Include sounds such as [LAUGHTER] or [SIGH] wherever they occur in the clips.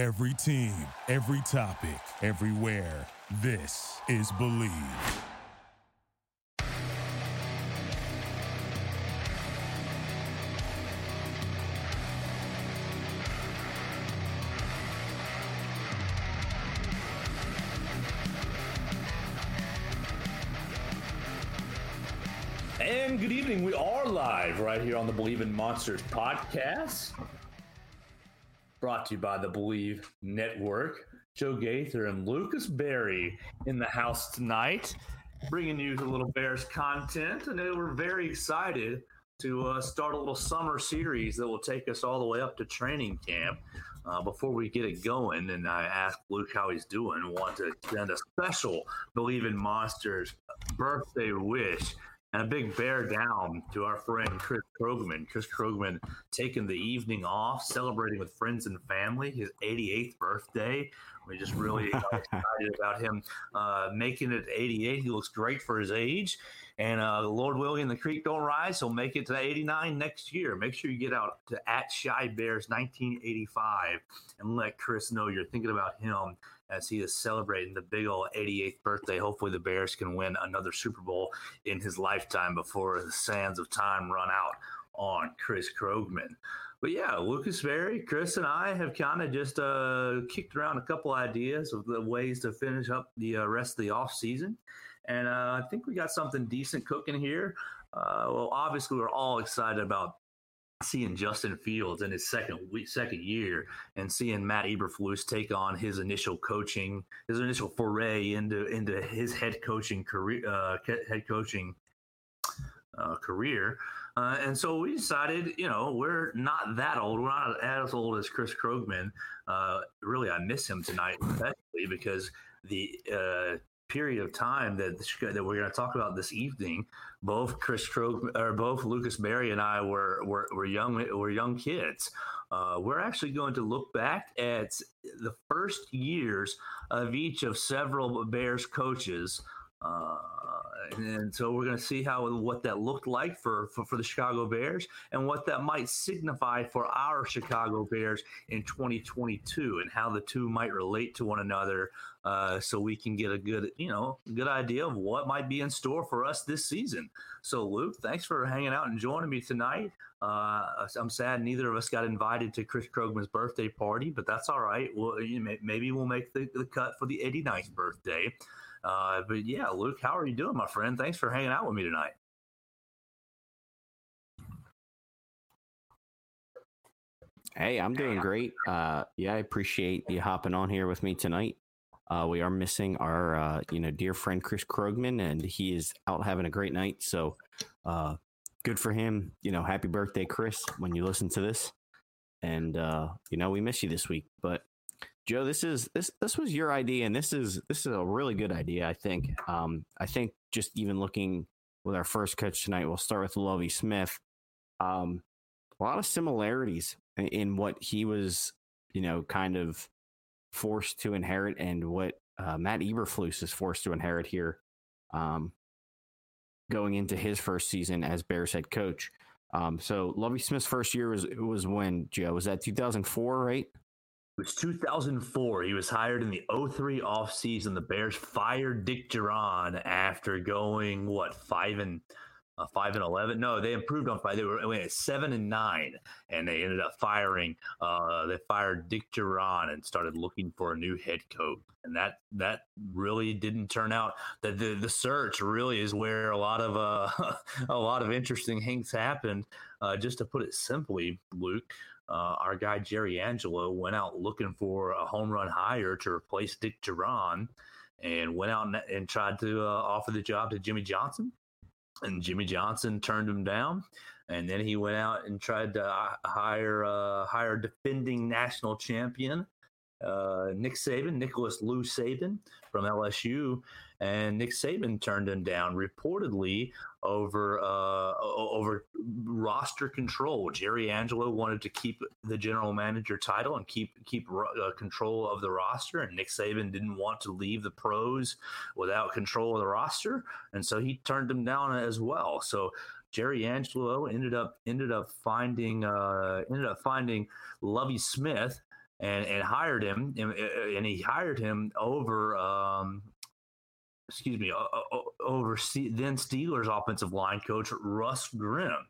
Every team, every topic, everywhere. This is Believe. And good evening. We are live right here on the Believe in Monsters podcast. Brought to you by the Believe Network. Joe Gaither and Lucas Berry in the house tonight, bringing you a little Bears content. And we're very excited to uh, start a little summer series that will take us all the way up to training camp. Uh, before we get it going, and I asked Luke how he's doing, want to extend a special Believe in Monsters birthday wish and a big bear down to our friend Chris Krogman. Chris Krogman taking the evening off, celebrating with friends and family, his 88th birthday. We're just really [LAUGHS] excited about him uh, making it 88. He looks great for his age. And uh, Lord willing, the creek don't rise. He'll make it to 89 next year. Make sure you get out to at Shy Bears 1985 and let Chris know you're thinking about him as he is celebrating the big old 88th birthday. Hopefully, the Bears can win another Super Bowl in his lifetime before the sands of time run out on Chris Krogman. But yeah, Lucas Berry, Chris, and I have kind of just uh, kicked around a couple ideas of the ways to finish up the uh, rest of the off season, and uh, I think we got something decent cooking here. Uh, well, obviously, we're all excited about seeing Justin Fields in his second week, second year, and seeing Matt Eberflus take on his initial coaching, his initial foray into into his head coaching career, uh, head coaching uh, career. Uh, and so we decided, you know, we're not that old. We're not as old as Chris Krogman. Uh, really, I miss him tonight, especially because the uh, period of time that that we're going to talk about this evening, both Chris Krog or both Lucas Berry and I were were, were young were young kids. Uh, we're actually going to look back at the first years of each of several Bears coaches. Uh, and so we're going to see how what that looked like for, for, for the Chicago Bears and what that might signify for our Chicago Bears in 2022 and how the two might relate to one another, uh, so we can get a good you know good idea of what might be in store for us this season. So Luke, thanks for hanging out and joining me tonight. Uh, I'm sad neither of us got invited to Chris Krogman's birthday party, but that's all right. Well, maybe we'll make the, the cut for the 89th birthday. Uh, but yeah, Luke, how are you doing, my friend? Thanks for hanging out with me tonight. Hey, I'm doing great. Uh, yeah, I appreciate you hopping on here with me tonight. Uh, we are missing our, uh, you know, dear friend Chris Krogman, and he is out having a great night. So, uh, good for him. You know, happy birthday, Chris, when you listen to this. And uh, you know, we miss you this week. But Joe, this is this this was your idea, and this is this is a really good idea. I think. Um, I think just even looking with our first coach tonight, we'll start with Lovie Smith. Um, a lot of similarities in, in what he was, you know, kind of forced to inherit, and what uh, Matt Eberflus is forced to inherit here, um, going into his first season as Bears head coach. Um, so Lovie Smith's first year was was when Joe was that 2004, right? It was 2004. He was hired in the 03 offseason. The Bears fired Dick Jauron after going what five and uh, five and eleven. No, they improved on five. They were wait, at seven and nine, and they ended up firing. Uh, they fired Dick Jauron and started looking for a new head coach. And that that really didn't turn out. That the the search really is where a lot of uh, [LAUGHS] a lot of interesting things happened. Uh, just to put it simply, Luke, uh, our guy Jerry Angelo went out looking for a home run hire to replace Dick Jauron and went out and, and tried to uh, offer the job to Jimmy Johnson. And Jimmy Johnson turned him down. And then he went out and tried to hire uh, hire defending national champion uh, Nick Saban, Nicholas Lou Saban from LSU, and Nick Saban turned him down reportedly over uh, over roster control. Jerry Angelo wanted to keep the general manager title and keep keep uh, control of the roster, and Nick Saban didn't want to leave the pros without control of the roster, and so he turned him down as well. So Jerry Angelo ended up ended up finding uh, ended up finding Lovie Smith and and hired him, and, and he hired him over. Um, excuse me, over then Steelers offensive line coach Russ Grimm.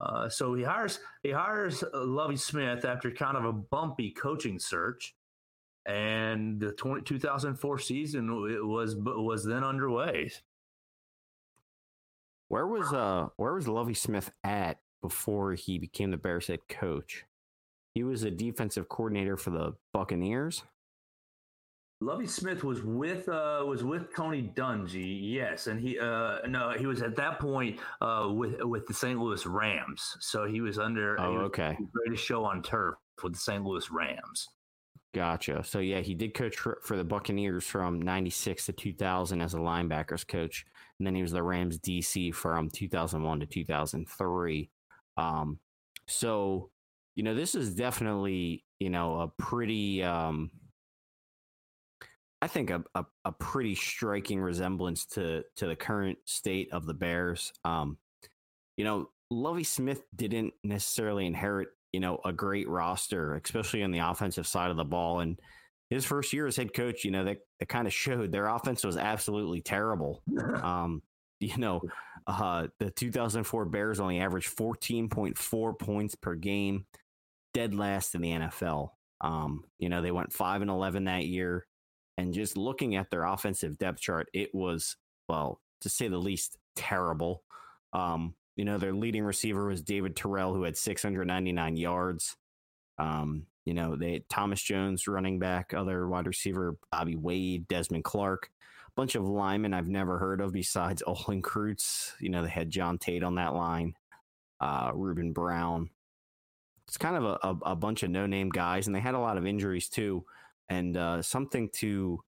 Uh, so he hires he hires Lovie Smith after kind of a bumpy coaching search, and the 20, 2004 season was was then underway. Where was uh where was Lovie Smith at before he became the Bears head coach? He was a defensive coordinator for the Buccaneers. Lovie Smith was with uh, was with Tony Dungy, yes, and he uh, no, he was at that point uh, with with the St. Louis Rams. So he was under. Oh, was okay. Greatest show on turf with the St. Louis Rams. Gotcha. So yeah, he did coach for, for the Buccaneers from '96 to 2000 as a linebackers coach, and then he was the Rams DC from 2001 to 2003. Um, so you know, this is definitely you know a pretty. Um, I think a, a, a, pretty striking resemblance to to the current state of the Bears. Um, you know, Lovie Smith didn't necessarily inherit you know a great roster, especially on the offensive side of the ball. And his first year as head coach, you know, that that kind of showed their offense was absolutely terrible. [LAUGHS] um, you know, uh, the 2004 Bears only averaged 14.4 points per game, dead last in the NFL. Um, you know, they went five and 11 that year. And just looking at their offensive depth chart, it was, well, to say the least, terrible. Um, you know, their leading receiver was David Terrell, who had 699 yards. Um, you know, they had Thomas Jones running back, other wide receiver, Bobby Wade, Desmond Clark, a bunch of linemen I've never heard of besides [LAUGHS] Olin Kreutz. You know, they had John Tait on that line, uh, Ruben Brown. It's kind of a, a, a bunch of no name guys, and they had a lot of injuries too and uh, something to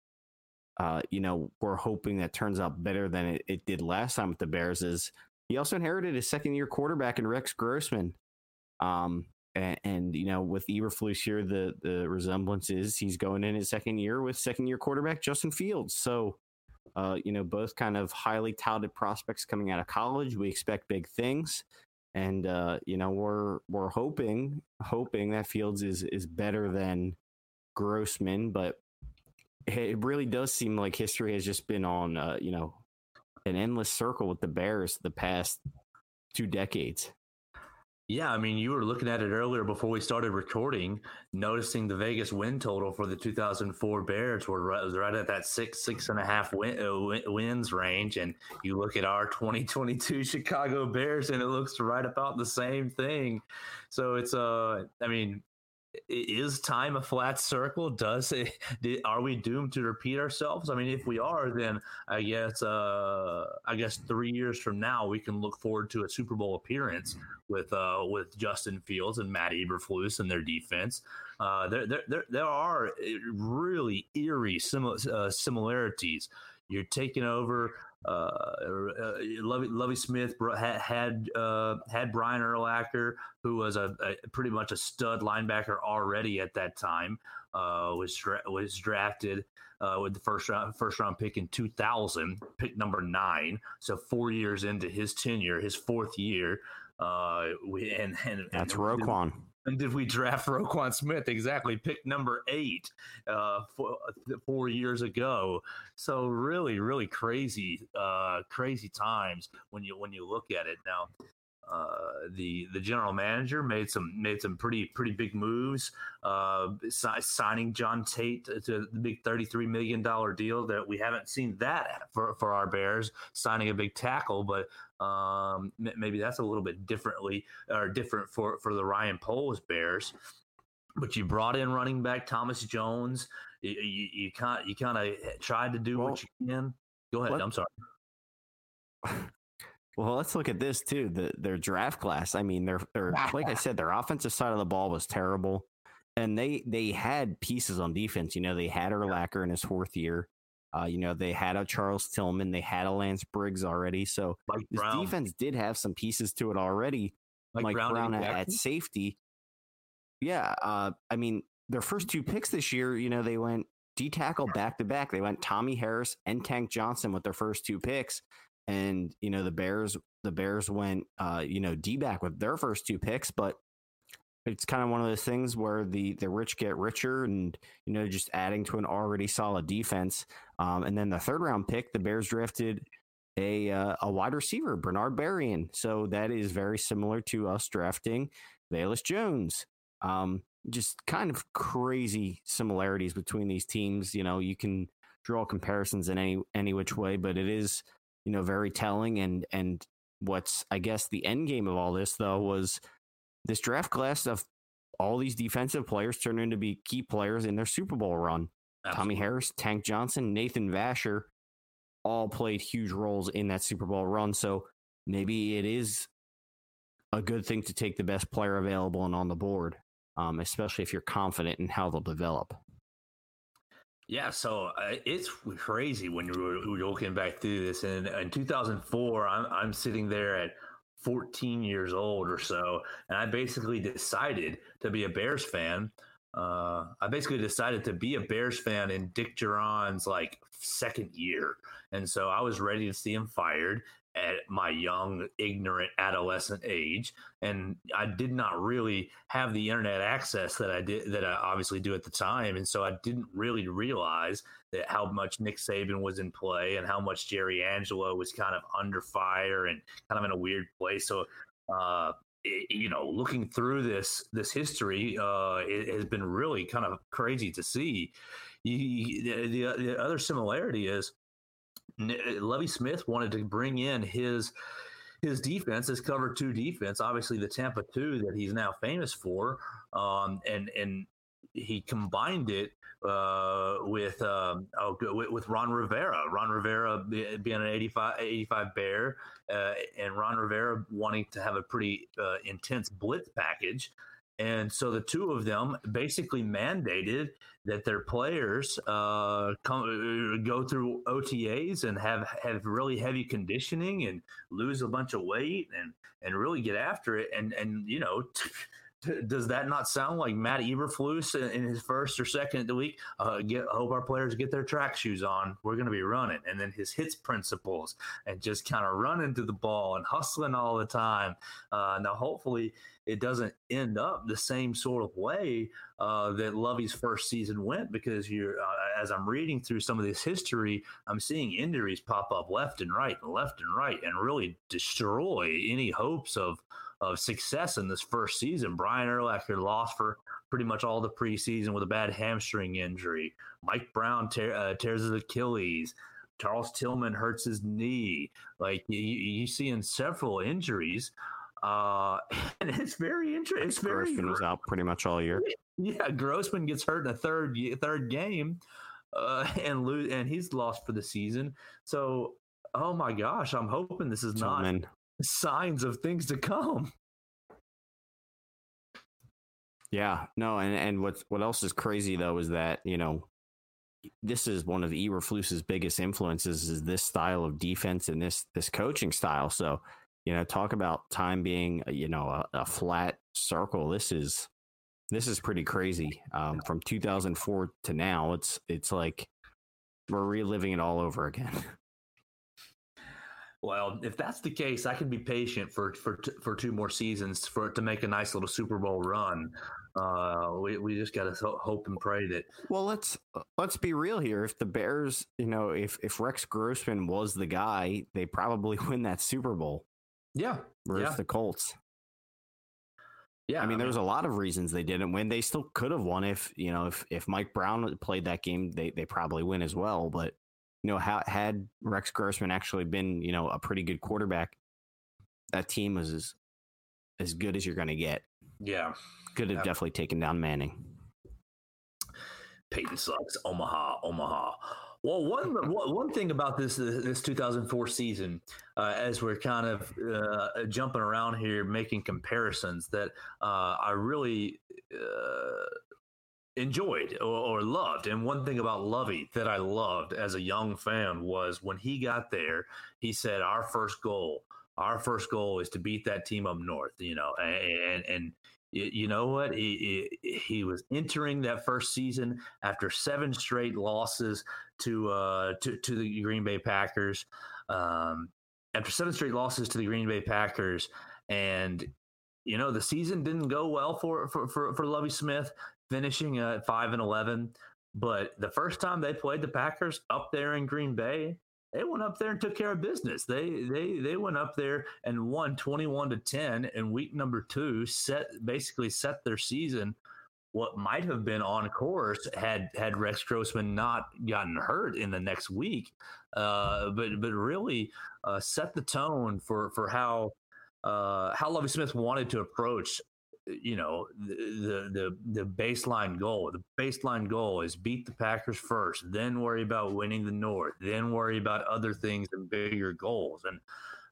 uh, you know we're hoping that turns out better than it, it, did last time with the Bears is he also inherited a second year quarterback in Rex Grossman. Um, and, and, you know with Eberflus here, the the resemblance is he's going in his second year with second year quarterback Justin Fields. So. Uh, you know, both kind of highly touted prospects coming out of college. We expect big things, and uh, you know, we're we're hoping hoping that Fields is is better than Grossman, but it really does seem like history has just been on, uh, you know, an endless circle with the Bears the past two decades. Yeah, I mean, you were looking at it earlier before we started recording, noticing the Vegas win total for the 2004 Bears were right, right at that six, six and a half win, uh, wins range. And you look at our 2022 [LAUGHS] Chicago Bears, and it looks right about the same thing. So it's, uh, I mean, is time a flat circle? Does it? [LAUGHS] Are we doomed to repeat ourselves? I mean, if we are, then I guess uh, I guess three years from now we can look forward to a Super Bowl appearance with uh, with Justin Fields and Matt Eberflus and their defense. Uh, there, there, there, are uh, really eerie uh, similarities. You're taking over uh, uh, Lovie, Lovie Smith had had, uh, had Brian Urlacher, who was a, a, pretty much a stud linebacker already at that time. Uh, was dra- was drafted uh, with the first round first round pick in 2000, pick number nine. So four years into his tenure, his fourth year, uh, we, and, and that's and, Roquan. And did we draft [LAUGHS] Roquan Smith? Exactly, pick number eight uh, four, four years ago. So really, really crazy, uh, crazy times when you when you look at it now. Uh, the the general manager made some made some pretty pretty big moves, uh, signing John Tait to the big thirty three million dollar deal that we haven't seen that for for our Bears signing a big tackle, but um, maybe that's a little bit differently or different for for the Ryan Poles Bears. But you brought in running back Thomas Jones. You you, you kind you kind of tried to do well, what you can. Go ahead. I'm sorry. [LAUGHS] Well, let's look at this too. The their draft class. I mean, they're they're [LAUGHS] like I said, their offensive side of the ball was terrible, and they they had pieces on defense. You know, they had Urlacher in his fourth year. Uh, you know, they had a Charles Tillman, they had a Lance Briggs already. So Mike this Brown. defense did have some pieces to it already. Mike, Mike Brown, Brown at, at, safety. Yeah, uh, I mean, their first two picks this year, you know, they went D tackle back to back. They went Tommy Harris and Tank Johnson with their first two picks and you know the Bears the Bears went uh, you know D back with their first two picks, but it's kind of one of those things where the the rich get richer, and you know, just adding to an already solid defense. Um, and then the third round pick, the Bears drafted a uh, a wide receiver, Bernard Berrian. So that is very similar to us drafting Velus Jones. Um, just kind of crazy similarities between these teams. You know, you can draw comparisons in any any which way, but it is you know very telling. And and what's I guess the end game of all this though was this draft class of all these defensive players turned into be key players in their Super Bowl run. Absolutely. Tommy Harris, Tank Johnson, Nathan Vasher all played huge roles in that Super Bowl run. So maybe it is a good thing to take the best player available and on the board, um, especially if you're confident in how they'll develop. Yeah, so uh, it's crazy when you're, you're looking back through this. And in 2004, I'm, I'm sitting there at 14 years old or so, and I basically decided to be a Bears fan. Uh, I basically decided to be a Bears fan in Dick Jauron's like second year, and so I was ready to see him fired at my young, ignorant adolescent age, and I did not really have the internet access that I did that I obviously do at the time, and so I didn't really realize how much Nick Saban was in play and how much Jerry Angelo was kind of under fire and kind of in a weird place. So, uh, it, you know, looking through this this history, uh, it has been really kind of crazy to see. You, the, the, the other similarity is Lovie Smith wanted to bring in his his defense, his cover two defense, obviously the Tampa two that he's now famous for, um, and and he combined it uh, with um, oh, with Ron Rivera. Ron Rivera being an 85, 85 Bear, uh, and Ron Rivera wanting to have a pretty uh, intense blitz package. And so the two of them basically mandated that their players uh, come uh, go through OTAs and have have really heavy conditioning and lose a bunch of weight and and really get after it. And and you know. [LAUGHS] does that not sound like Matt Eberflus in his first or second of the week? Uh, get, hope our players get their track shoes on. We're going to be running, and then his hits principles and just kind of running to the ball and hustling all the time. Uh, now, hopefully, it doesn't end up the same sort of way uh, that Lovie's first season went because you're uh, as I'm reading through some of this history, I'm seeing injuries pop up left and right and left and right and really destroy any hopes of of success in this first season. Brian Urlacher lost for pretty much all the preseason with a bad hamstring injury. Mike Brown tear, uh, tears his Achilles. Charles Tillman hurts his knee. Like you, you see in several injuries. Uh, [LAUGHS] and it's very interesting. It's very Grossman was out pretty much all year. [LAUGHS] Yeah, Grossman gets hurt in a third third game, uh, [LAUGHS] and lose, and he's lost for the season. So, oh my gosh, I'm hoping this is Tillman. not signs of things to come. [LAUGHS] Yeah, no, and and what what else is crazy though is that you know this is one of Eberflus's biggest influences is this style of defense and this this coaching style. So you know, talk about time being you know a, a flat circle. This is this is pretty crazy. Um, from 2004 to now, it's it's like we're reliving it all over again. [LAUGHS] Well, if that's the case, I can be patient for for for two more seasons for to make a nice little Super Bowl run. Uh, we we just got to hope and pray that. Well, let's let's be real here. If the Bears, you know, if if Rex Grossman was the guy, they probably [LAUGHS] win that Super Bowl. Yeah, versus yeah. the Colts. Yeah, I mean, I mean, there's a lot of reasons they didn't win. They still could have won if you know if if Mike Brown played that game, they they probably win as well. But you know, how, had Rex Grossman actually been, you know, a pretty good quarterback, that team was as, as good as you're going to get. Yeah. Could have yeah. definitely taken down Manning. Peyton sucks. Omaha, Omaha. Well, one [LAUGHS] one thing about this this 2004 season, uh, as we're kind of uh, jumping around here, making comparisons, that uh, I really uh, enjoyed or, or, loved. And one thing about Lovie that I loved as a young fan was when he got there, he said, "Our first goal, our first goal is to beat that team up north." You know, and and you know what? He, he, was entering that first season after seven straight losses to uh to to the Green Bay Packers. Um, after seven straight losses to the Green Bay Packers, and you know, the season didn't go well for for for, for Lovie Smith, finishing at five and eleven. But the first time they played the Packers up there in Green Bay, they went up there and took care of business. They they they went up there and won 21 to 10 in week number 2, set basically set their season what might have been on course had had Rex Grossman not gotten hurt in the next week. Uh, but but really uh, set the tone for for how uh, how Lovie Smith wanted to approach you know the the the baseline goal the baseline goal is beat the packers first then worry about winning the north then worry about other things and bigger goals. And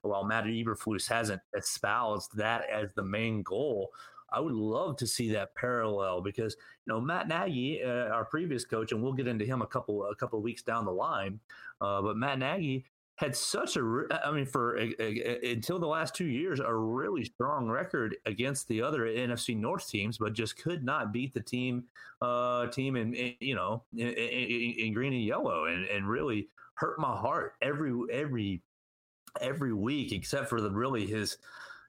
while matt eberflus hasn't espoused that as the main goal i would love to see that parallel because you know matt nagy uh, our previous coach and we'll get into him a couple a couple weeks down the line uh, but matt nagy had such a, I mean, for a, a, until the last two years, a really strong record against the other NFC North teams, but just could not beat the team, uh, team in, in you know, in, in, in, green and yellow, and and really hurt my heart every every every week, except for the really his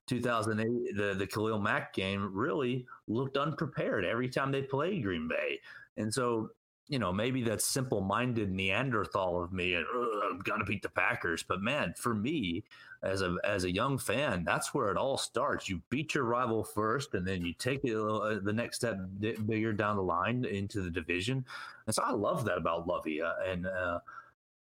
2008 the the Khalil Mack game really looked unprepared every time they played Green Bay, and so you know, maybe that simple minded Neanderthal of me and I'm gonna beat the Packers. But man, for me, as a as a young fan, that's where it all starts. You beat your rival first, and then you take uh, the next step bigger down the line into the division. And so I love that about Lovie, Uh, and uh,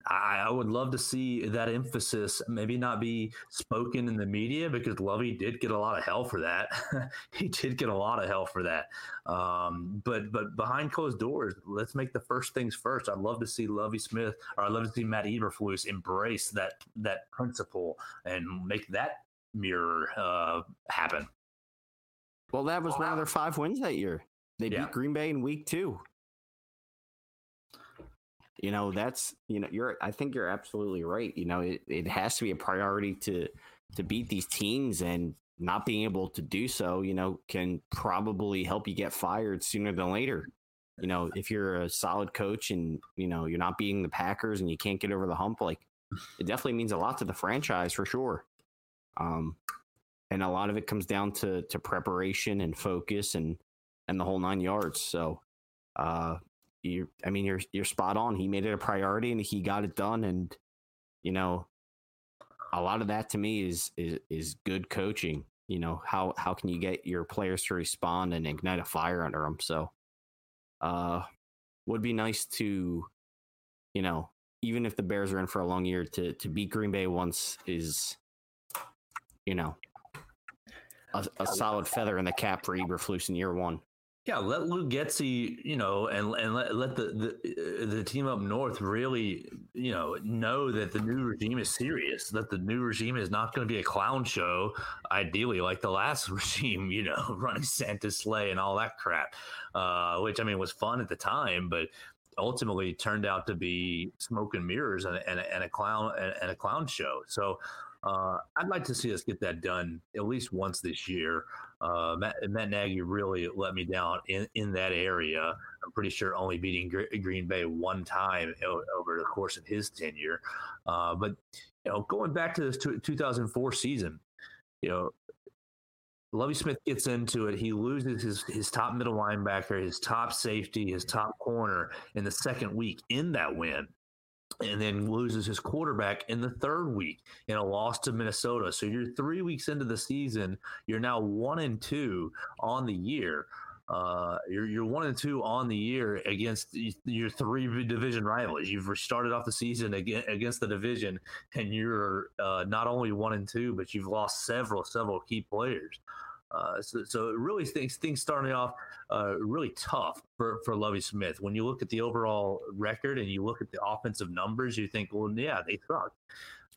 I, I, would love to see that emphasis maybe not be spoken in the media because Lovie did get a lot of hell for that. [LAUGHS] he did get a lot of hell for that. Um, but but behind closed doors, let's make the first things first. I'd love to see Lovie Smith or I'd love to see Matt Eberflus embrace that that principle and make that mirror uh, happen. Well, that was one of their five wins that year. They yeah. beat Green Bay in week two you know that's you know you're i think you're absolutely right you know it, it has to be a priority to to beat these teams and not being able to do so you know can probably help you get fired sooner than later. You know if you're a solid coach and you know you're not beating the packers and you can't get over the hump like it definitely means a lot to the franchise for sure. Um and a lot of it comes down to to preparation and focus and and the whole nine yards so uh you I mean you're you're spot on. He made it a priority and he got it done and you know a lot of that to me is is is good coaching. You know, how how can you get your players to respond and ignite a fire under them? So uh would be nice to you know, even if the Bears are in for a long year to to beat Green Bay once is you know a, a solid feather in the cap for Eberflus in year one. Yeah, let Luke Getsy, you know, and and let, let the, the the team up north really, you know, know that the new regime is serious. That the new regime is not going to be a clown show. Ideally, like the last [LAUGHS] regime, you know, [LAUGHS] running Santa's sleigh and all that crap, uh, which I mean was fun at the time, but ultimately turned out to be smoke and mirrors and, and, and a clown and a clown show. So uh, I'd like to see us get that done at least once this year. Uh, Matt, Matt, Nagy really let me down in, in that area. I'm pretty sure only beating Green Bay one time over the course of his tenure. Uh, but you know, going back to this 2004 season, you know, Lovie Smith gets into it. He loses his his top middle linebacker, his top safety, his top corner in the second week in that win and then loses his quarterback in the third week in a loss to Minnesota. So you're three weeks into the season. You're now one and two on the year. Uh, you're, you're one and two on the year against your three division rivals. You've started off the season against the division, and you're uh, not only one and two, but you've lost several, several key players. Uh, so, so really things things starting off uh, really tough for for Lovie Smith. When you look at the overall record and you look at the offensive numbers, you think, well, yeah, they suck.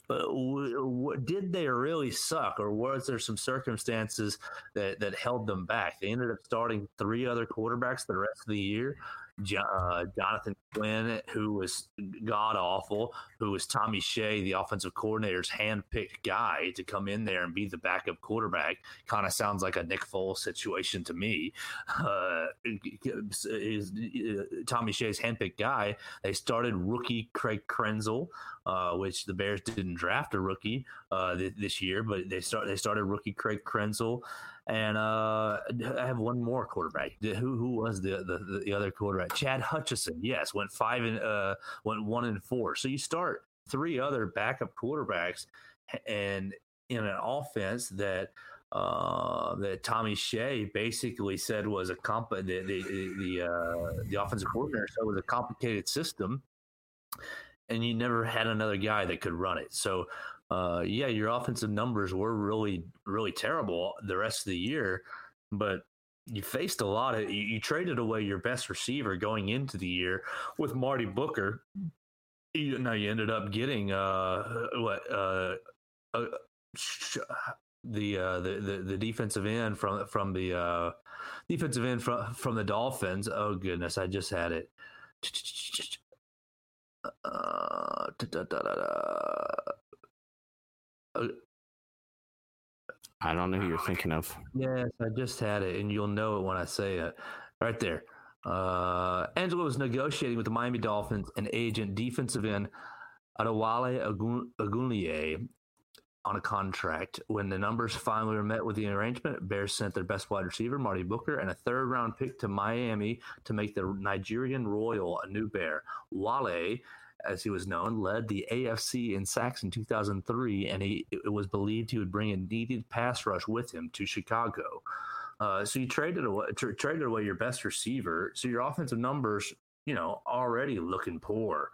But w- w- did they really suck, or was there some circumstances that that held them back? They ended up starting three other quarterbacks the rest of the year uh, Jonathan Quinn, who was god awful, who was Tommy Shea, the offensive coordinator's hand-picked guy to come in there and be the backup quarterback. Kind of sounds like a Nick Foles situation to me. Uh, is, uh, Tommy Shea's hand-picked guy. They started rookie Craig Krenzel, uh, which the Bears didn't draft a rookie uh, th- this year, but they start they started rookie Craig Krenzel And uh, I have one more quarterback. Who who was the, the the other quarterback? Chad Hutchison. Yes, went five and uh went one and four. So you start three other backup quarterbacks, and in an offense that uh, that Tommy Shea basically said was a comp the the the, uh, the offensive coordinator said was a complicated system, and you never had another guy that could run it. So uh, yeah, your offensive numbers were really, really terrible the rest of the year, but you faced a lot of, you, you traded away your best receiver going into the year with Marty Booker. You, now you ended up getting, uh, what, uh, uh, the, uh, the, the the defensive end from from the uh, defensive end from from the Dolphins. Oh goodness, I just had it. Uh, I don't know who you're thinking of. Yes, I just had it, and you'll know it when I say it. Right there. Uh, Angelo was negotiating with the Miami Dolphins and agent defensive end Adewale Ogunleye on a contract. When the numbers finally were met with the arrangement, Bears sent their best wide receiver, Marty Booker, and a third round pick to Miami to make the Nigerian Royal a new Bear. Wale as he was known, led the AFC in sacks in 2003, and he it was believed he would bring a needed pass rush with him to Chicago. Uh, so you traded away tra- traded away your best receiver, so your offensive numbers, you know, already looking poor,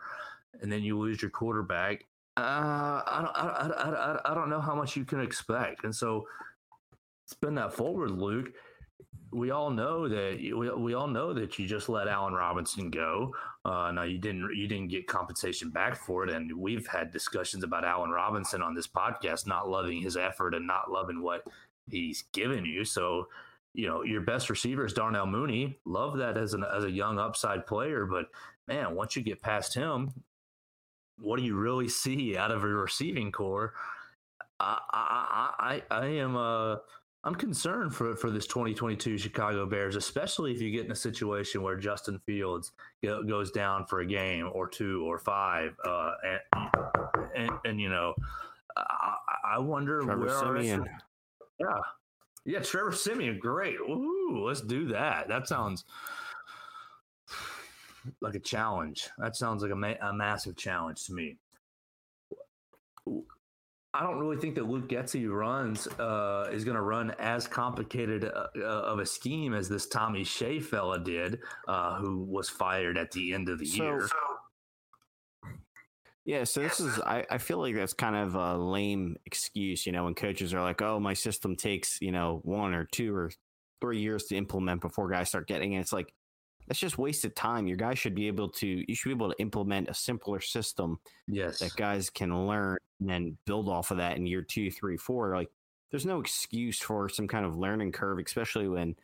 and then you lose your quarterback. Uh, I don't, I, I, I, I don't know how much you can expect, and so spin that forward, Luke we all know that we, we all know that you just let Allen Robinson go. Uh, now you didn't you didn't get compensation back for it, and we've had discussions about Allen Robinson on this podcast, not loving his effort and not loving what he's given you. So, you know, your best receiver is Darnell Mooney. Love that as an as a young upside player, but man, once you get past him, what do you really [LAUGHS] see out of a receiving corps? I I I, I am a uh, I'm concerned for for this 2022 Chicago Bears, especially if you get in a situation where Justin Fields go, goes down for a game or two or five, uh, and, and, and you know, I, I wonder Trevor where. Siemian. Yeah, yeah, Trevor Siemian, great. Ooh, let's do that. That sounds like a challenge. That sounds like a, ma- a massive challenge to me. I don't really think that Luke Getsy runs uh, is going to run as complicated uh, uh, of a scheme as this Tommy Shea fella did, uh, who was fired at the end of the So- year. Yeah, so this is I, I feel like that's kind of a lame excuse, you know, when coaches are like, Oh, my system takes, you know, one or two or three years to implement before guys start getting it. It's like that's just wasted time. Your guys should be able to you should be able to implement a simpler system Yes, that guys can learn and then build off of that in year two, three, four. Like there's no excuse for some kind of learning curve, especially when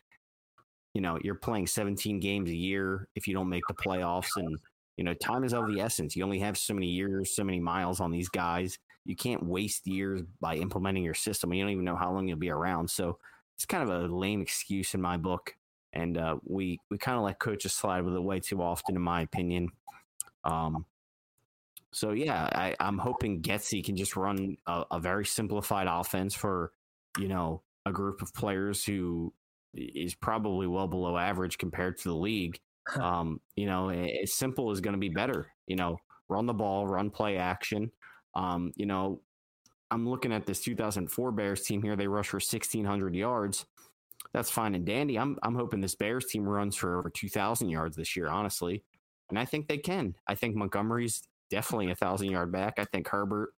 you know you're playing 17 games a year if you don't make the playoffs and you know time is of the essence. You only have so many years so many miles on these guys. You can't waste years by implementing your system. You don't even know how long you'll be around. So it's kind of a lame excuse in my book and uh, we we kind of let coaches slide with it way too often in my opinion um, so yeah, I, I'm hoping Getsy can just run a, a very simplified offense for you know a group of players who is probably well below average compared to the league. [LAUGHS] Um, you know, as simple is going to be better. You know, run the ball, run play action. Um, you know, I'm looking at this 2004 Bears team here. They rush for 1,600 yards. That's fine and dandy. I'm I'm hoping this Bears team runs for over 2,000 yards this year, honestly, and I think they can. I think Montgomery's definitely a thousand yard back. I think Herbert,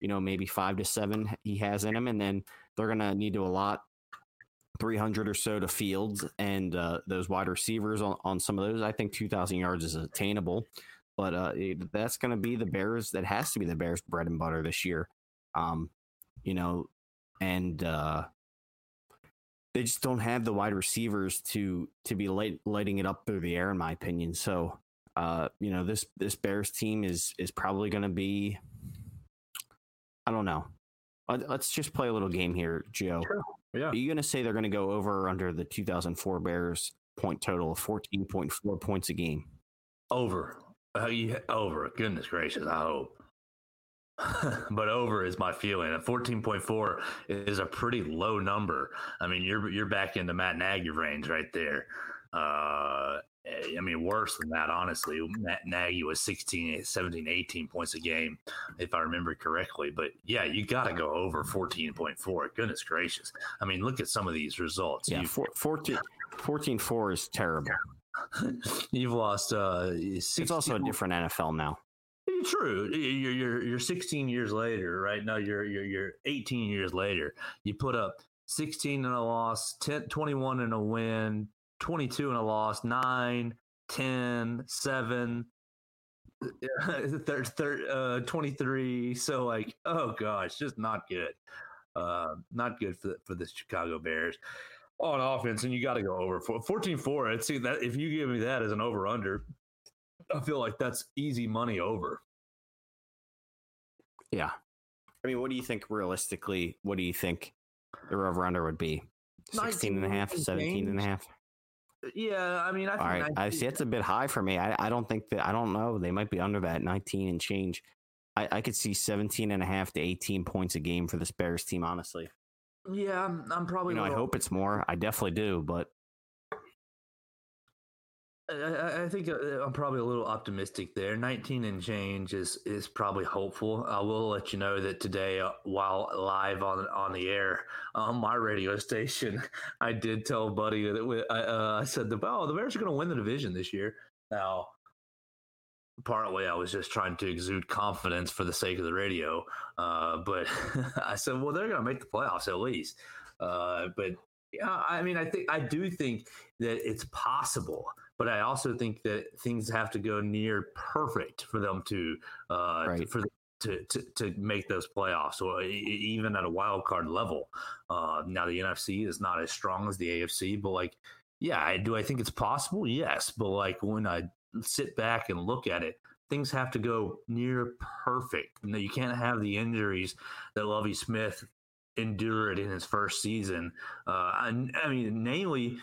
you know, maybe five to seven he has in him, and then they're gonna need to allot 300 or so to Fields and uh, those wide receivers on, on some of those. I think 2,000 yards is attainable, but uh, it, that's going to be the Bears. That has to be the Bears' bread and butter this year. Um, you know, and uh, they just don't have the wide receivers to to be light, lighting it up through the air, in my opinion. So, uh, you know, this this Bears team is is probably going to be. I don't know. Let- Let's just play a little game here, Joe. yeah. Are you going to say they're going to go over or under the 2004 Bears point total of 14.4 points a game? Over. Uh, you, over. Goodness gracious, I hope. [LAUGHS] but over is my feeling. At 14.4 is a pretty low number. I mean, you're you're back into Matt Nagy range right there. Uh, I mean, worse than that, honestly. Matt Nagy was 16, 17, 18 points a game, if I remember correctly. But yeah, you got to go over 14.4. Goodness gracious. I mean, look at some of these results. Yeah, 14, 14 4 is terrible. [LAUGHS] You've lost. Uh, it's also a different NFL now. True. You're, you're, you're 16 years later, right? now you're, you're, you're 18 years later. You put up 16 in a loss, 10, 21 in a win, 22 in a loss, 9, 10, 7, [LAUGHS] third, third, uh, 23. So, like, oh gosh, just not good. Uh, not good for the, for the Chicago Bears on offense. And you got to go over 14 4. I'd see that if you give me that as an over under, I feel like that's easy money over. Yeah. I mean, what do you think realistically? What do you think the over under would be? 16 and a half, 17 and a half? Uh, yeah, I mean, I all right. 19, I see it's a bit high for me. I, I don't think that I don't know. They might be under that 19 and change. I, I could see 17 and a half to 18 points a game for this Bears team, honestly. Yeah, I'm, I'm probably. You know. I hope it's more. I definitely do, but I, I, think uh, I'm probably a little optimistic there. 19 and change is is probably hopeful. I will let you know that today, uh, while live on on the air on my radio [LAUGHS] station, I did tell Buddy that I, uh, I said the oh the Bears are going to win the division this year. Now, partly I was just trying to exude confidence for the sake of the radio, uh, but [LAUGHS] I said, well, they're going to make the playoffs at least. Uh, but yeah, I mean, I think I do think that it's possible but I also think that things have to go near perfect for them to uh, right. for to, to to make those playoffs, or even at a wild card level. Uh, now the NFC is not as strong as the AFC, but like, yeah, I, do I think it's possible? Yes, but like when I sit back and look at it, things have to go near perfect. You, know, you can't have the injuries that Lovie Smith endured in his first season. Uh, I, I mean, namely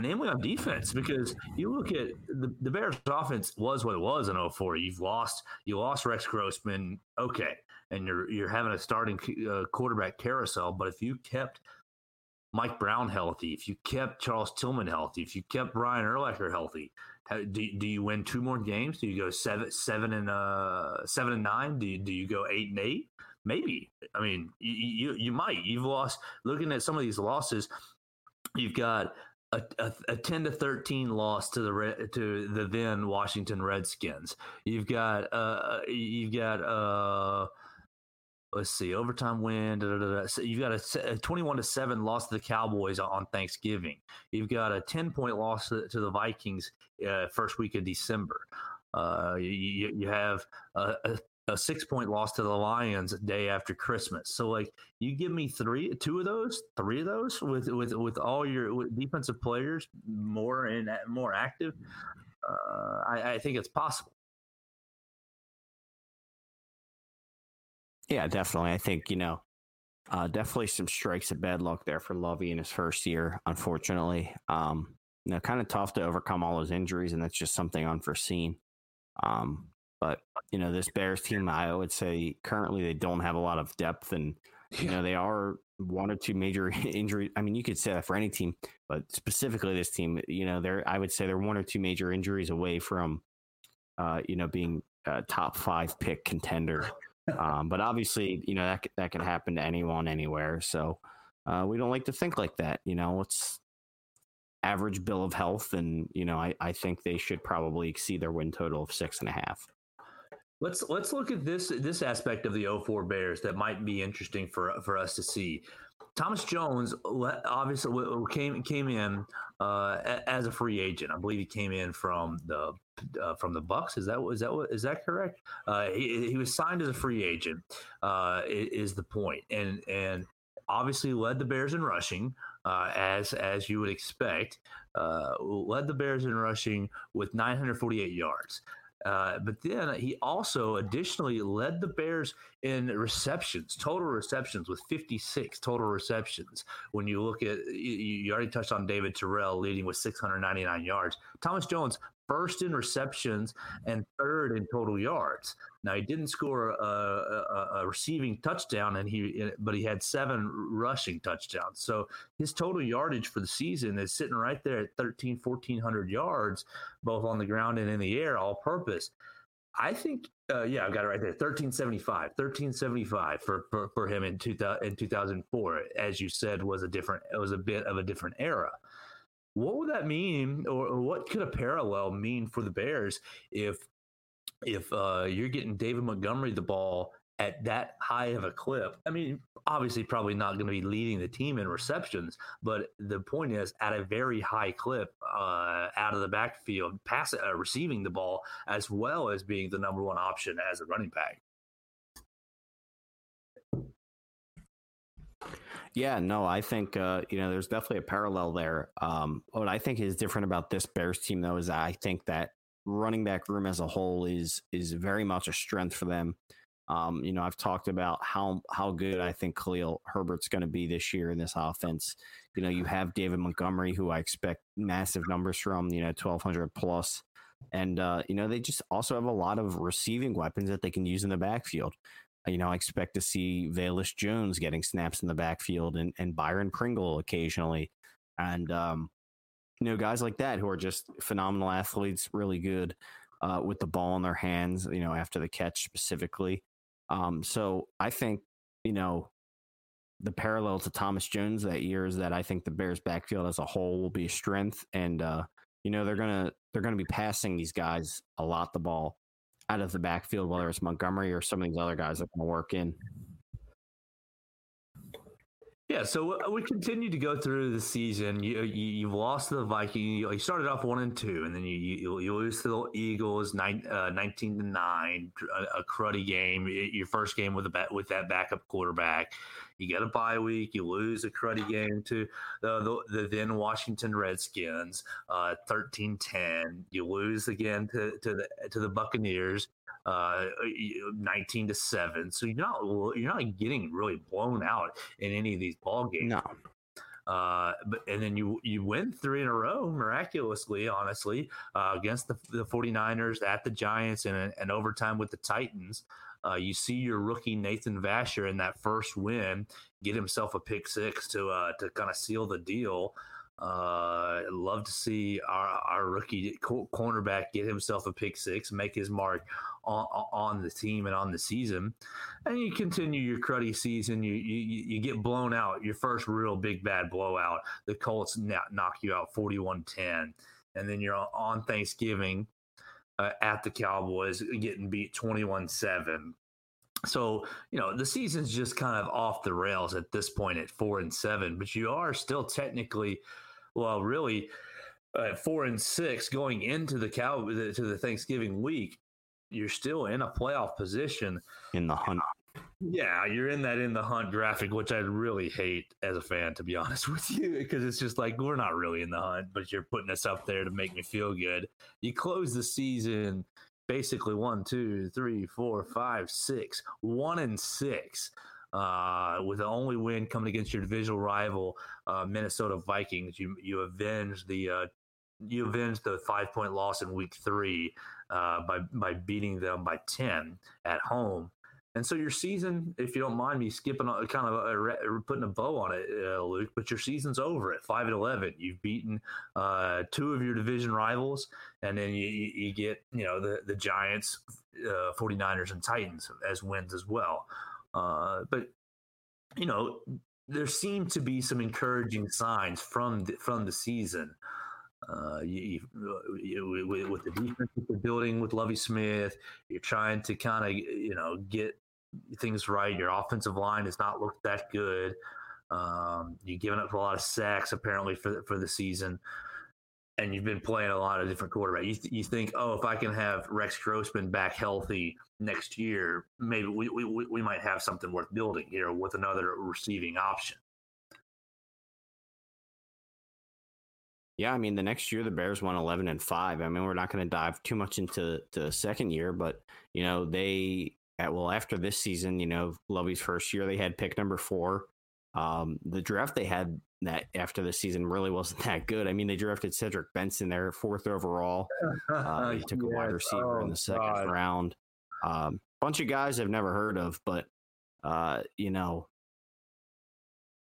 namely on defense, because you look at the, the Bears' offense was what it was in 04. You've lost you lost Rex Grossman, okay, and you're you're having a starting uh, quarterback carousel. But if you kept Mike Brown healthy, if you kept Charles Tillman healthy, if you kept Brian Urlacher healthy, how, do, do you win two more games? Do you go seven seven and uh seven and nine? Do you, do you go eight and eight? Maybe. I mean, you, you you might. You've lost. Looking at some of these losses, you've got a, a, a, 10 to 13 loss to the to the then Washington Redskins. You've got uh you've got uh let's see overtime win. Da, da, da, so you've got a, a 21 to 7 loss to the Cowboys on Thanksgiving. You've got a 10 point loss to, to the Vikings uh, first week of December. Uh, you, you have a, a six point loss to the Lions day after Christmas. So like you give me three, two of those, three of those with with with all your with defensive players more and more active. Uh, I, I think it's possible. Yeah, definitely. I think you know, uh, definitely some strikes of bad luck there for Lovie in his first year. Unfortunately, um, you know, kind of tough to overcome all those injuries, and that's just something unforeseen. Um, but you know, this Bears team, I would say currently they don't have a lot of depth, and you know they are one or two major [LAUGHS] injuries. I mean, you could say that for any team, but specifically this team, you know, they're I would say they're one or two major injuries away from, uh, you know, being a top five pick contender. [LAUGHS] Um, but obviously, you know that that can happen to anyone, anywhere. So uh, we don't like to think like that. You know, it's average bill of health, and you know, I I think they should probably exceed their win total of six and a half. Let's let's look at this this aspect of the 04 Bears that might be interesting for for us to see. Thomas Jones obviously came came in uh, as a free agent. I believe he came in from the uh, from the Bucks. Is that is that is that correct? Uh, he, he was signed as a free agent. Uh, is the point and and obviously led the Bears in rushing uh, as as you would expect. Uh, led the Bears in rushing with 948 yards. Uh, but then he also additionally led the Bears in receptions, total receptions with 56 total receptions. When you look at, you, you already touched on David Terrell leading with 699 yards. Thomas Jones first in receptions and third in total yards. Now he didn't score a, a, a, receiving touchdown, and he but he had seven rushing touchdowns. So his total yardage for the season is sitting right there at 13, 1400 yards, both on the ground and in the air, all purpose. I think, uh, yeah, I've got it right there. 1375, 1375 for, for, for him in, two, in 2004, as you said, was a different, it was a bit of a different era. What would that mean, or, what could a parallel mean for the Bears if if uh, you're getting David Montgomery the ball at that high of a clip? I mean, obviously, probably not going to be leading the team in receptions, but the point is, at a very high clip uh, out of the backfield, pass uh, receiving the ball as well as being the number one option as a running back. Yeah, no, I think uh, you know there's definitely a parallel there. Um, what I think is different about this Bears team, though, is I think that running back room as a whole is is very much a strength for them. Um, you know, I've talked about how how good I think Khalil Herbert's going to be this year in this offense. You know, you have David Montgomery, who I expect massive numbers from. You know, twelve hundred plus, and uh, you know they just also have a lot of receiving weapons that they can use in the backfield you know, I expect to see Velus Jones getting snaps in the backfield and, and Byron Pringle occasionally. And, um, you know, guys like that who are just phenomenal athletes, really good uh, with the ball in their hands, you know, after the catch specifically. Um, so I think, you know, the parallel to Thomas Jones that year is that I think the Bears backfield as a whole will be a strength. And, uh, you know, they're going to, they're going to be passing these guys a lot the ball out of the backfield, whether it's Montgomery or some of these other guys that can work in. Yeah, so we continue to go through the season. You, you have lost to the Vikings. You, started off one and two, and then you you, you lose to the Eagles nine, uh, nineteen to nine, a, a, cruddy game. Your first game with a with that backup quarterback. You get a bye week. You lose a cruddy game to the the, the then Washington Redskins, uh, 13-10. You lose again to, to the to the Buccaneers uh, 19 to 7 so you're not you're not getting really blown out in any of these ball games no uh, but and then you you win three in a row miraculously, honestly, uh, against the, the 49ers at the Giants and an overtime with the Titans. Uh, you see your rookie Nathan Vasher in that first win get himself a pick six to uh, to kind of seal the deal. Uh, love to see our, our rookie cornerback get himself a pick six, make his mark on, on the team and on the season. And you continue your cruddy season. You, you, you get blown out. Your first real big bad blowout. The Colts knock you out 41 10. And then you're on Thanksgiving uh, at the Cowboys getting beat 21 7. So, you know, the season's just kind of off the rails at this point at four and seven, but you are still technically well, really, uh, four and six going into the cow to the Thanksgiving week, you're still in a playoff position in the hunt. Yeah, you're in that in the hunt graphic, which I really hate as a fan, to be honest [LAUGHS] with you, because it's just like we're not really in the hunt, but you're putting us up there to make me feel good. You close the season basically one, two, three, four, five, six, one and six uh, with the only win coming against your divisional rival, uh, Minnesota Vikings. You you avenge the uh, you avenge the five point loss in Week Three uh, by by beating them by ten at home. And so your season, if you don't mind me skipping, kind of a, putting a bow on it, uh, Luke, but your season's over at five and eleven. You've beaten uh, two of your division rivals, and then you, you get you know the the Giants, 49ers, and Titans as wins as well. Uh, but you know, there seem to be some encouraging signs from the, from the season. Uh, you, you, with, with, the defense they're building with Lovie Smith, you're trying to kind of you know get things right. Your offensive line has not looked that good. Um, you've given up a lot of sacks apparently for for the season and you've been playing a lot of different quarterbacks. You, th- you think, oh, if I can have Rex Grossman back healthy next year, maybe we, we, we might have something worth building here with another receiving option. Yeah, I mean, the next year the Bears won 11 and 5. I mean, we're not going to dive too much into the second year, but, you know, they, at, well, after this season, you know, Lovie's first year, they had pick number four. Um, the draft they had that after the season really wasn't [LAUGHS] that good. I mean, they drafted Cedric Benson there, fourth overall. Uh, he [LAUGHS] took a wide Yes. receiver in Oh, the second God. round. Um, bunch of guys I've never heard of, but uh, you know,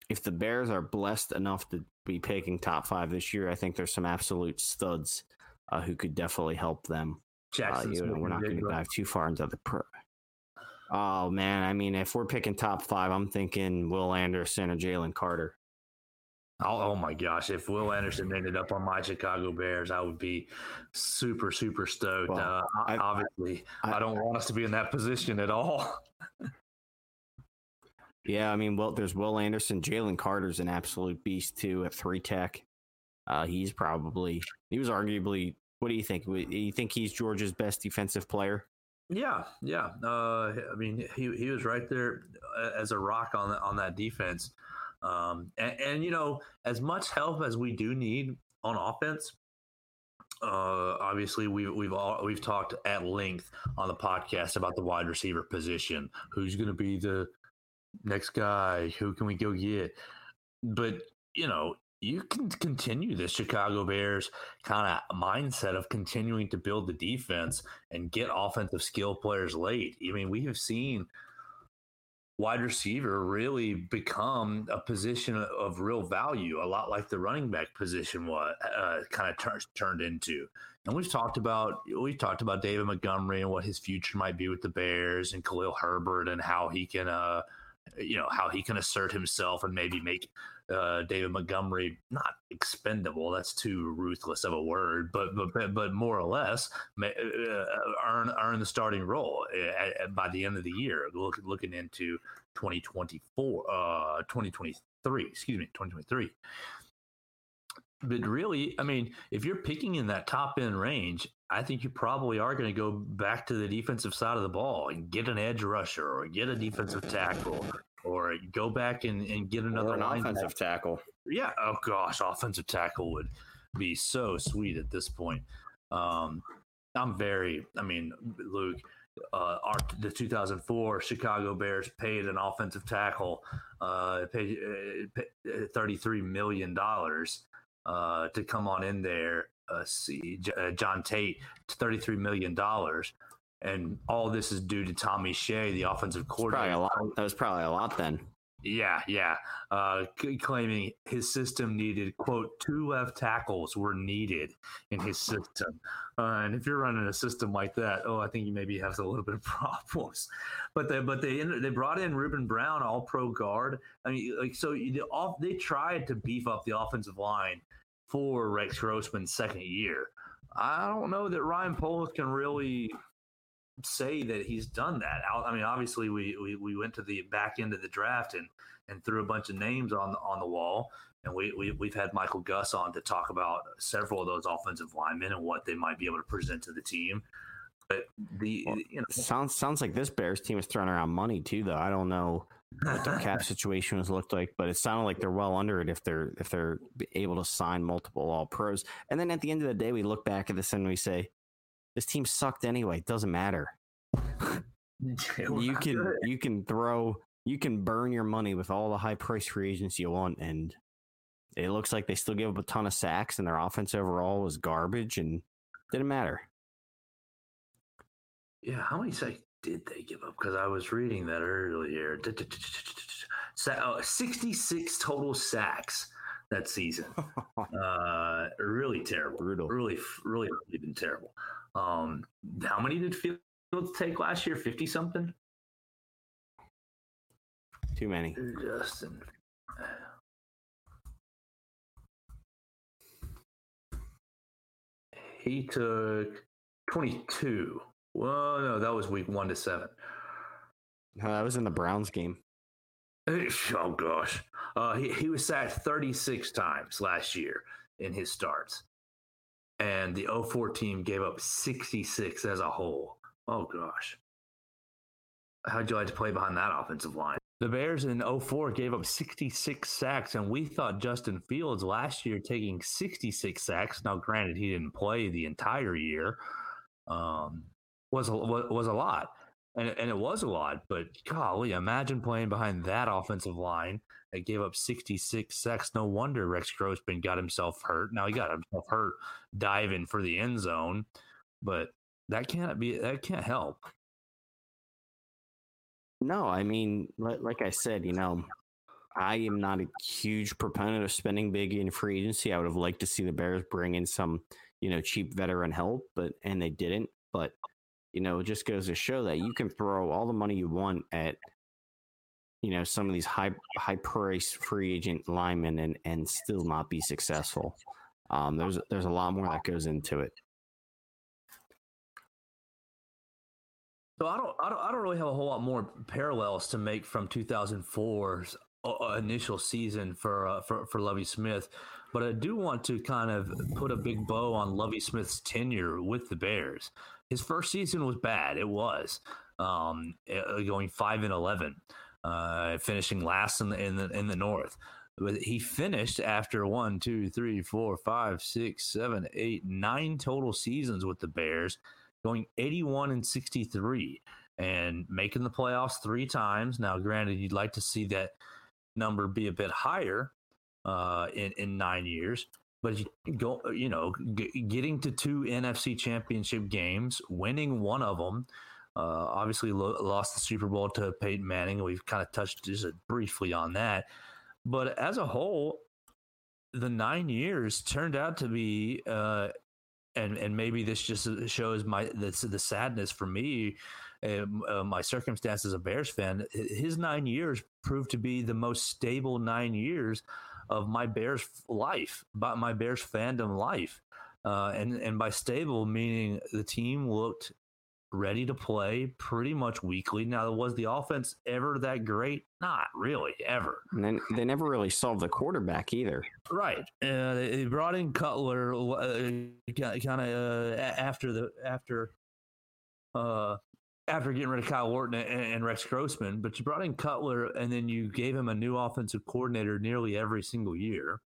if the Bears are blessed enough to be picking top five this year, I think there's some absolute studs uh, who could definitely help them. Uh, Jackson you know, we're not going to dive too far into the pro. Oh man, I mean, if we're picking top five, I'm thinking Will Anderson or Jalen Carter. Oh, oh my gosh! If Will Anderson ended up on my Chicago Bears, I would be super, super stoked. Well, uh, I- obviously, I, I- don't want us to be in that position at all. Yeah, I mean, well, there's Will Anderson. Jalen Carter's an absolute beast too at three tech. Uh, he's probably he was arguably. What do you think? You think he's Georgia's best defensive player? Yeah, yeah. Uh, I mean, he he was right there uh, as a rock on on that defense. Um, and, and you know, as much help as we do need on offense, uh, obviously we've we've all we've talked at length on the podcast about the wide receiver position. Who's going to be the next guy? Who can we go get? But you know, you can continue the Chicago Bears kind of mindset of continuing to build the defense and get offensive skill players late. I mean, we have seen wide receiver really become a position of real value, a lot like the running back position was uh, kind of tur- turned into. And we've talked about we've talked about David Montgomery and what his future might be with the Bears and Khalil Herbert and how he can uh you know how he can assert himself and maybe make uh, David Montgomery not expendable. That's too ruthless of a word, but but but, more or less ma- uh, earn earn the starting role at, at- by the end of the year. Look, looking into 2024, uh, 2023. Excuse me, 2023. But really, I mean, if you're picking in that top end range, I think you probably are going to go back to the defensive side of the ball and get an edge rusher or get a defensive tackle or go back and, and get another an offensive tackle. Yeah. Oh gosh, offensive tackle would be so sweet at this point. Um, I'm very. I mean, Luke, uh, our the 2004 Chicago Bears paid an offensive tackle, uh, paid, uh, paid 33 million dollars uh, to come on in there. Uh, see, J- uh, John Tait, 33 million dollars. And all this is due to Tommy Shea, the offensive Probably coordinator. a lot. That was probably a lot then. Yeah, yeah. Uh, c- claiming his system needed, quote, two left tackles were needed in his system. Uh, and if you're running a system like that, oh, I think you maybe have a little bit of [LAUGHS] problems. But they, but they, they brought in Ruben Brown, all pro guard. I mean, like, so the off, they tried to beef up the offensive line for Rex Grossman's second year. I don't know that Ryan Poles can really say that he's done that. I I mean, obviously, we, we we went to the back end of the draft and and threw a bunch of names on the, on the wall, and we, we we've had Michael Gus on to talk about several of those offensive linemen and what they might be able to present to the team. But the Well, you know Sounds sounds like this Bears team is throwing around money too, though. I don't know what their cap situation has looked like, but it sounded like they're well under it if they're if they're able to sign multiple All Pros. And then at the end of the day, we look back at this and we say, this team sucked anyway. It doesn't matter. [LAUGHS] You can you can throw you can burn your money with all the high price free agents you want, and it looks like they still give up a ton of sacks, and their offense overall was garbage, and didn't matter. Yeah, how many sacks did they give up? Because I was reading that earlier. Oh, 66 total sacks that season. [LAUGHS] Uh, really terrible. Brutal. Really, really, really been terrible. Um, how many did Fields take last year? 50 something? Too many. Justin. He took 22. Well, no, that was week one to seven. No, that was in the Browns game. Oh gosh, uh, he he was sacked 36 times last year in his starts, and the 04 team gave up 66 as a whole. Oh gosh, how'd you like to play behind that offensive line? The Bears in 04 gave up 66 sacks, and we thought Justin Fields last year taking 66 sacks. Now, granted, he didn't play the entire year. Um, was a, was a lot. and and it was a lot. But golly, imagine playing behind that offensive line that gave up 66 sacks. No wonder Rex Grossman got himself hurt. Now he got himself hurt diving for the end zone, but that can't be that can't help. No, I mean, like I said, you know, I am not a huge proponent of spending big in free agency. I would have liked to see the Bears bring in some, you know, cheap veteran help, but and they didn't. But you know, it just goes to show that you can throw all the money you want at, you know, some of these high high price free agent linemen and and still not be successful. Um, there's there's a lot more that goes into it. So I don't, I don't, I don't really have a whole lot more parallels to make from 2004's uh, initial season for uh, for for Lovie Smith, but I do want to kind of put a big bow on Lovie Smith's tenure with the Bears. His first season was bad. It was um, going five and eleven, uh, finishing last in the, in the in the North. But he finished after one, two, three, four, five, six, seven, eight, nine total seasons with the Bears, going eighty-one and sixty-three, and making the playoffs three times. Now, granted, you'd like to see that number be a bit higher uh, in in nine years. But go, you know, g- getting to two NFC Championship games, winning one of them. Uh, obviously, lo- lost the Super Bowl to Peyton Manning. We've kind of touched just briefly on that, but as a whole, the nine years turned out to be, uh, and and maybe this just shows my the, the sadness for me uh, my circumstances as a Bears fan, his nine years proved to be the most stable nine years of my Bears life, but my Bears fandom life. Uh, and and by stable meaning the team looked ready to play pretty much weekly. Now, was the offense ever that great? Not really, ever. And then they never really solved the quarterback either. Right. Uh, they brought in Cutler uh, kind of uh, after the after uh, after getting rid of Kyle Orton and, and, Rex Grossman, but you brought in Cutler and then you gave him a new offensive coordinator nearly every single year.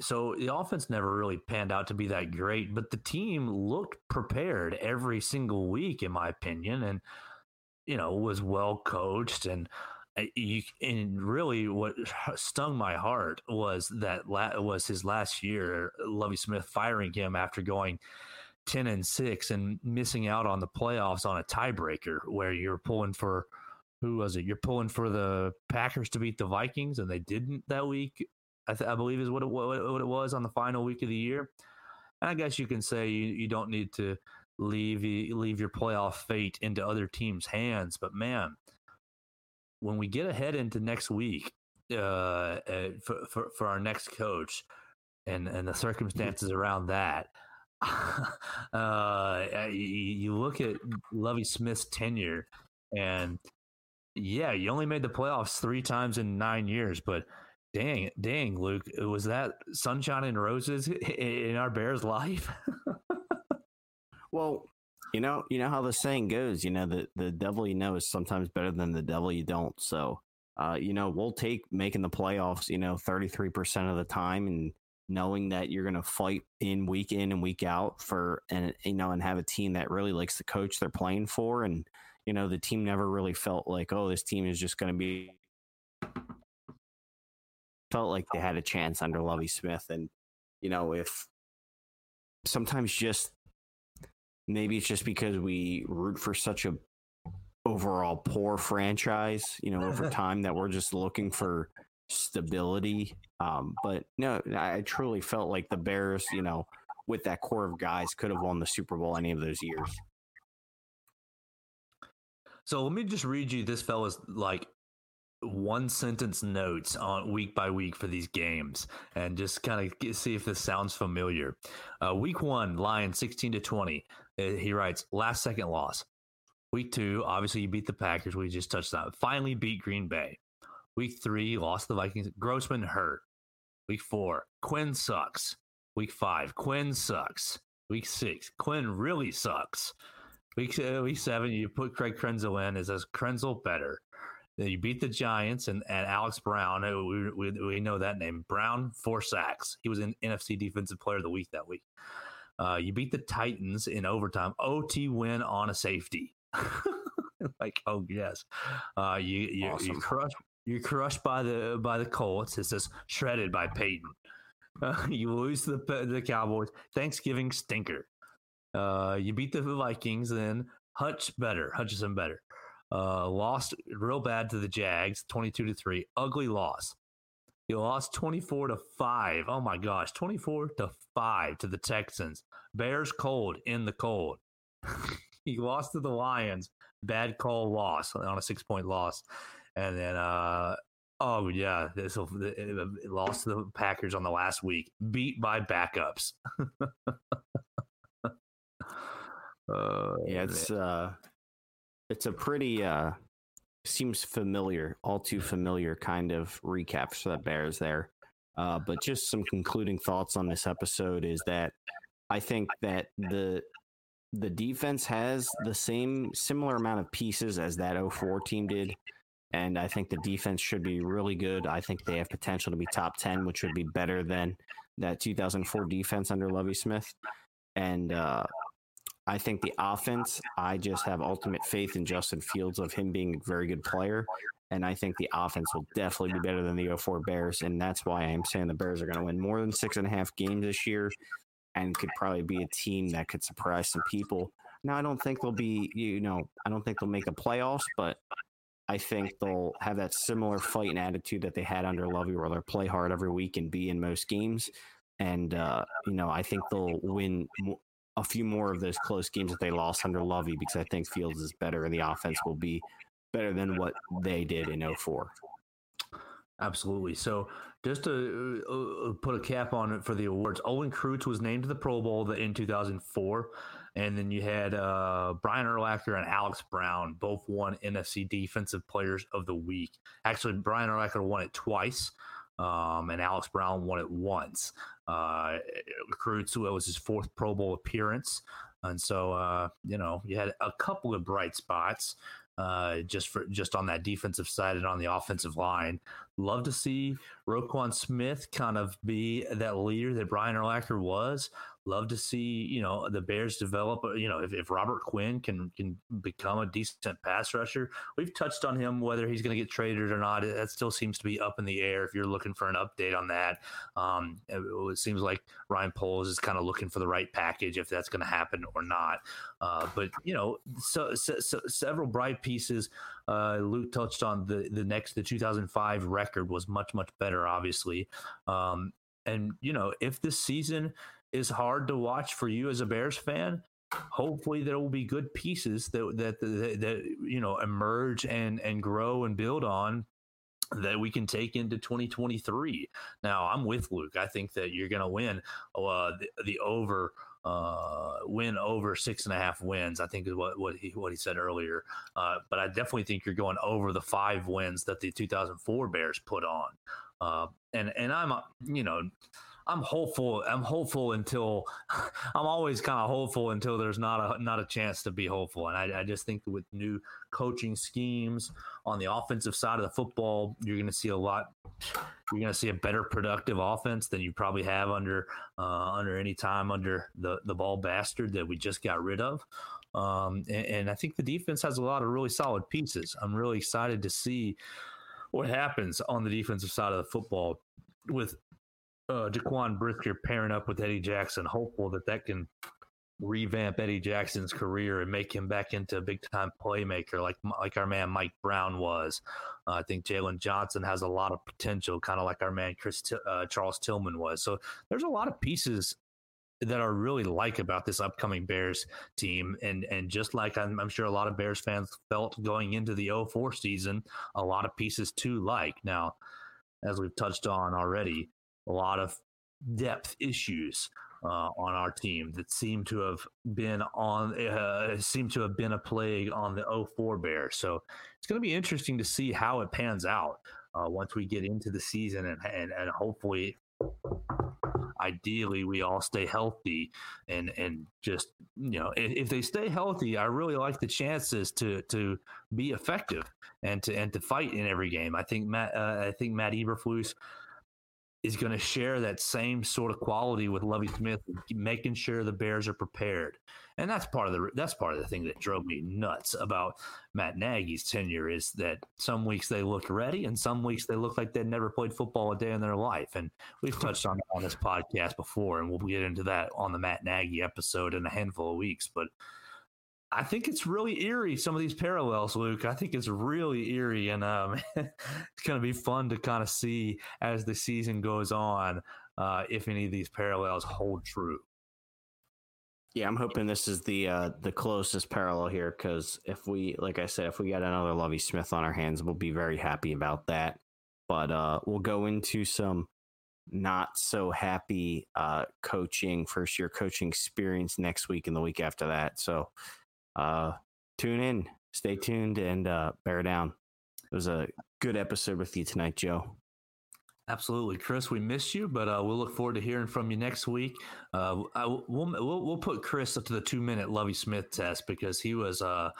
So the offense never really panned out to be that great, but the team looked prepared every single week, in my opinion, and you know was well coached and. Uh, you, and really, what [LAUGHS] stung my heart was that was his last year. Lovie Smith firing him after going 10 and 6 and missing out on the playoffs on a tiebreaker where you're pulling for who was it? You're pulling for the Packers to beat the Vikings and they didn't that week. I, th- I believe is what it, what, what it was on the final week of the year. And I guess you can say you, you don't need to leave leave your playoff fate into other teams' hands, but man, when we get ahead into next week uh, uh, for, for for our next coach and and the circumstances around that, uh, you look at Lovie Smith's tenure, and yeah, you only made the playoffs three times in nine years, but dang, dang, Luke, was that sunshine and roses in our Bears' life? well, you know, you know how the saying goes. You know, the the devil you know is sometimes better than the devil you don't. So, uh, you know, we'll take making the playoffs. You know, thirty three percent of the time, and knowing that you're going to fight in week in and week out for and you know and have a team that really likes the coach they're playing for and you know the team never really felt like oh this team is just going to be felt like they had a chance under Lovie Smith and you know if sometimes just maybe it's just because we root for such a overall poor franchise you know over [LAUGHS] time that we're just looking for stability. Um, but no, I truly felt like the Bears, you know, with that core of guys, could have won the Super Bowl any of those years. So let me just read you this fella's like one sentence notes on week by week for these games and just kind of see if this sounds familiar. Uh, week one, Lions 16 to 20. Uh, he writes, last second loss. Week two, obviously you beat the Packers. We just touched on. Finally beat Green Bay. Week three, lost the Vikings. Grossman hurt. Week four, Quinn sucks. Week five, Quinn sucks. Week six, Quinn really sucks. Week uh, week seven, you put Craig Krenzel in. Is as Krenzel better? You beat the Giants and, and Alex Brown. We, we, we know that name. Brown four sacks. He was in NFC Defensive Player of the Week that week. Uh, you beat the Titans in overtime, OT win on a safety. [LAUGHS] like, oh yes, uh, you you, awesome. you crushed you're crushed by the by the Colts. It says shredded by Peyton. Uh, [LAUGHS] you lose the the Cowboys. Thanksgiving stinker. Uh, you beat the Vikings. Then Hutch better. Hutchinson better. Uh, lost real bad to the Jags, twenty-two to three. Ugly loss. You lost twenty-four to five. Oh my gosh, twenty-four to five to the Texans. Bears cold in the cold. [LAUGHS] he lost to the Lions. Bad call loss on a six-point loss, and then uh, Oh yeah, this lost to the Packers on the last week, beat by backups. uh, [LAUGHS] yeah, it's uh, it's a pretty uh, seems familiar, all too familiar kind of recap for the Bears there. Uh, but just some concluding thoughts on this episode is that I think that the the defense has the same similar amount of pieces as that 04 team did and I think the defense should be really good. I think they have potential to be top 10, which would be better than that 2004 defense under Lovie Smith. And uh, I think the offense, I just have ultimate faith in Justin Fields of him being a very good player. And I think the offense will definitely be better than the 04 Bears. And that's why I'm saying the Bears are going to win more than six and a half games this year and could probably be a team that could surprise some people. Now, I don't think they'll be, you know, I don't think they'll make the playoffs, but I think they'll have that similar fight and attitude that they had under Lovie, where they'll play hard every week and be in most games. And uh, you know, I think they'll win a few more of those close games that they lost under Lovie because I think Fields is better and the offense will be better than what they did in 04. Absolutely. So just to uh, uh, put a cap on it for the awards, Olin Kreutz was named to the Pro Bowl in 2004. And then you had uh, Brian Urlacher and Alex Brown, both won NFC Defensive Players of the Week. Actually, Brian Urlacher won it twice, um, and Alex Brown won it once. Uh, Kreutz was his fourth Pro Bowl appearance. And so, uh, you know, you had a couple of bright spots uh, just for just on that defensive side and on the offensive line. Love to see Roquan Smith kind of be that leader that Brian Urlacher was. Love to see you know the Bears develop. Uh, you know if, if Robert Quinn can can become a decent pass rusher. We've touched on him whether he's going to get traded or not. That still seems to be up in the air. If you're looking for an update on that, um, it, it, seems like Ryan Poles is kind of looking for the right package if that's going to happen or not. Uh, but you know, so, so, so several bright pieces. Uh, Luke touched on the the next the 2005 record was much much better, obviously. Um, and you know, if this season is hard to watch for you as a Bears fan, hopefully there will be good pieces that that that, that you know emerge and and grow and build on that we can take into 2023. Now, I'm with Luke. I think that you're going to win uh, the, the over uh, win over six and a half wins. I think is what what he what he said earlier. Uh, but I definitely think you're going over the five wins that the 2004 Bears put on. Uh, and and I'm you know I'm hopeful. I'm hopeful until [LAUGHS] I'm always kind of hopeful until there's not a not a chance to be hopeful. And I, I just think with new coaching schemes on the offensive side of the football, you're going to see a lot. You're going to see a better productive offense than you probably have under uh, under any time under the the ball bastard that we just got rid of. Um, and, and I think the defense has a lot of really solid pieces. I'm really excited to see what happens on the defensive side of the football with uh, Jaquan Brisker pairing up with Eddie Jackson, hopeful that that can revamp Eddie Jackson's career and make him back into a big time playmaker like like our man Mike Brown was. Uh, I think Jalen Johnson has a lot of potential, kind of like our man Chris uh, Charles Tillman was. So there's a lot of pieces that I really like about this upcoming Bears team. And and just like I'm, I'm, sure a lot of Bears fans felt going into the 04 season, a lot of pieces to like. Now, as we've touched on already, a lot of depth issues uh, on our team that seem to have been on uh, seem to have been a plague on the 04 Bears. So it's going to be interesting to see how it pans out uh, once we get into the season and, and, and hopefully ideally we all stay healthy and and just you know if, if, they stay healthy i really like the chances to to be effective and to and to fight in every game i think matt uh, i think matt eberflus is going to share that same sort of quality with Lovie Smith, making sure the Bears are prepared. And that's part of the that's part of the thing that drove me nuts about Matt Nagy's tenure is that some weeks they look ready and some weeks they look like they'd never played football a day in their life. And we've touched on that on this podcast before, and we'll get into that on the Matt Nagy episode in a handful of weeks. But I think it's really eerie. Some of these parallels, Luke. I think it's really eerie, and um, [LAUGHS] it's going to be fun to kind of see as the season goes on uh, if any of these parallels hold true. Yeah, I'm hoping this is the uh, the closest parallel here because if we, like I said, if we got another Lovie Smith on our hands, we'll be very happy about that. But uh, we'll go into some not so happy uh, coaching, first year coaching experience next week and the week after that. So uh, tune in, stay tuned, and uh, bear down. It was a good episode with you tonight, Joe. Absolutely, Chris. We missed you, but uh, we'll look forward to hearing from you next week. Uh, I, we'll, we'll, we'll put Chris up to the two minute Lovie Smith test because he was. Uh,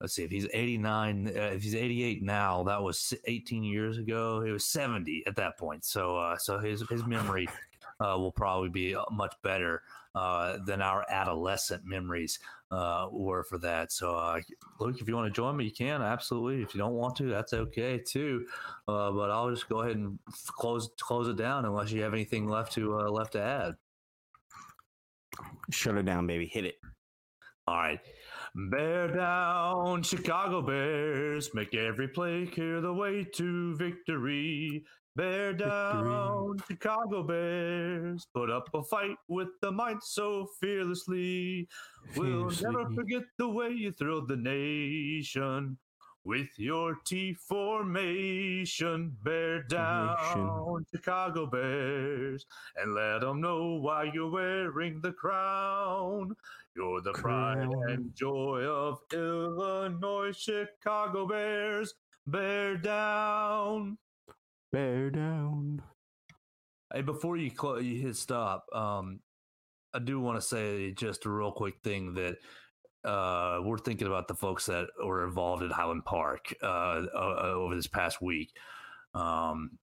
let's see if he's 89 uh, if he's 88 now that was 18 years ago he was 70 at that point so uh, so his his memory uh, will probably be much better uh, than our adolescent memories uh, were for that. So, uh, Luke, if you want to join me, you can absolutely. If you don't want to, that's okay too. Uh, but I'll just go ahead and close close it down unless you have anything left to uh, left to add. Shut it down, baby. Hit it. All right. Bear down, Chicago Bears. Make every play clear the way to victory. Bear down, Chicago Bears. Put up a fight with the might so fearlessly. We'll never forget the way you thrilled the nation. With your T formation, bear down, Nation. Chicago Bears, and let them know why you're wearing the crown. You're the crown. pride and joy of Illinois, Chicago Bears. Bear down. Bear down. Hey, before you cl- you hit stop, um, I do want to say just a real quick thing that uh, we're thinking about the folks that were involved at Highland Park uh, over this past week. Um,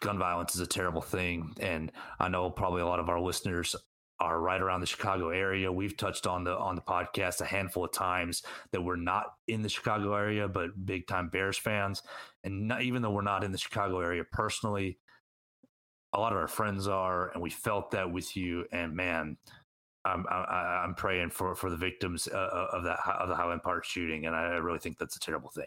gun violence is a terrible thing, and I know probably a lot of our listeners are right around the Chicago area. We've touched on the on the podcast a handful of times that we're not in the Chicago area, but big time Bears fans. And not, even though we're not in the Chicago area personally, a lot of our friends are, and we felt that with you. And man, I'm I, am praying for for the victims uh, uh, of that of the Highland Park shooting, and I really think that's a terrible thing.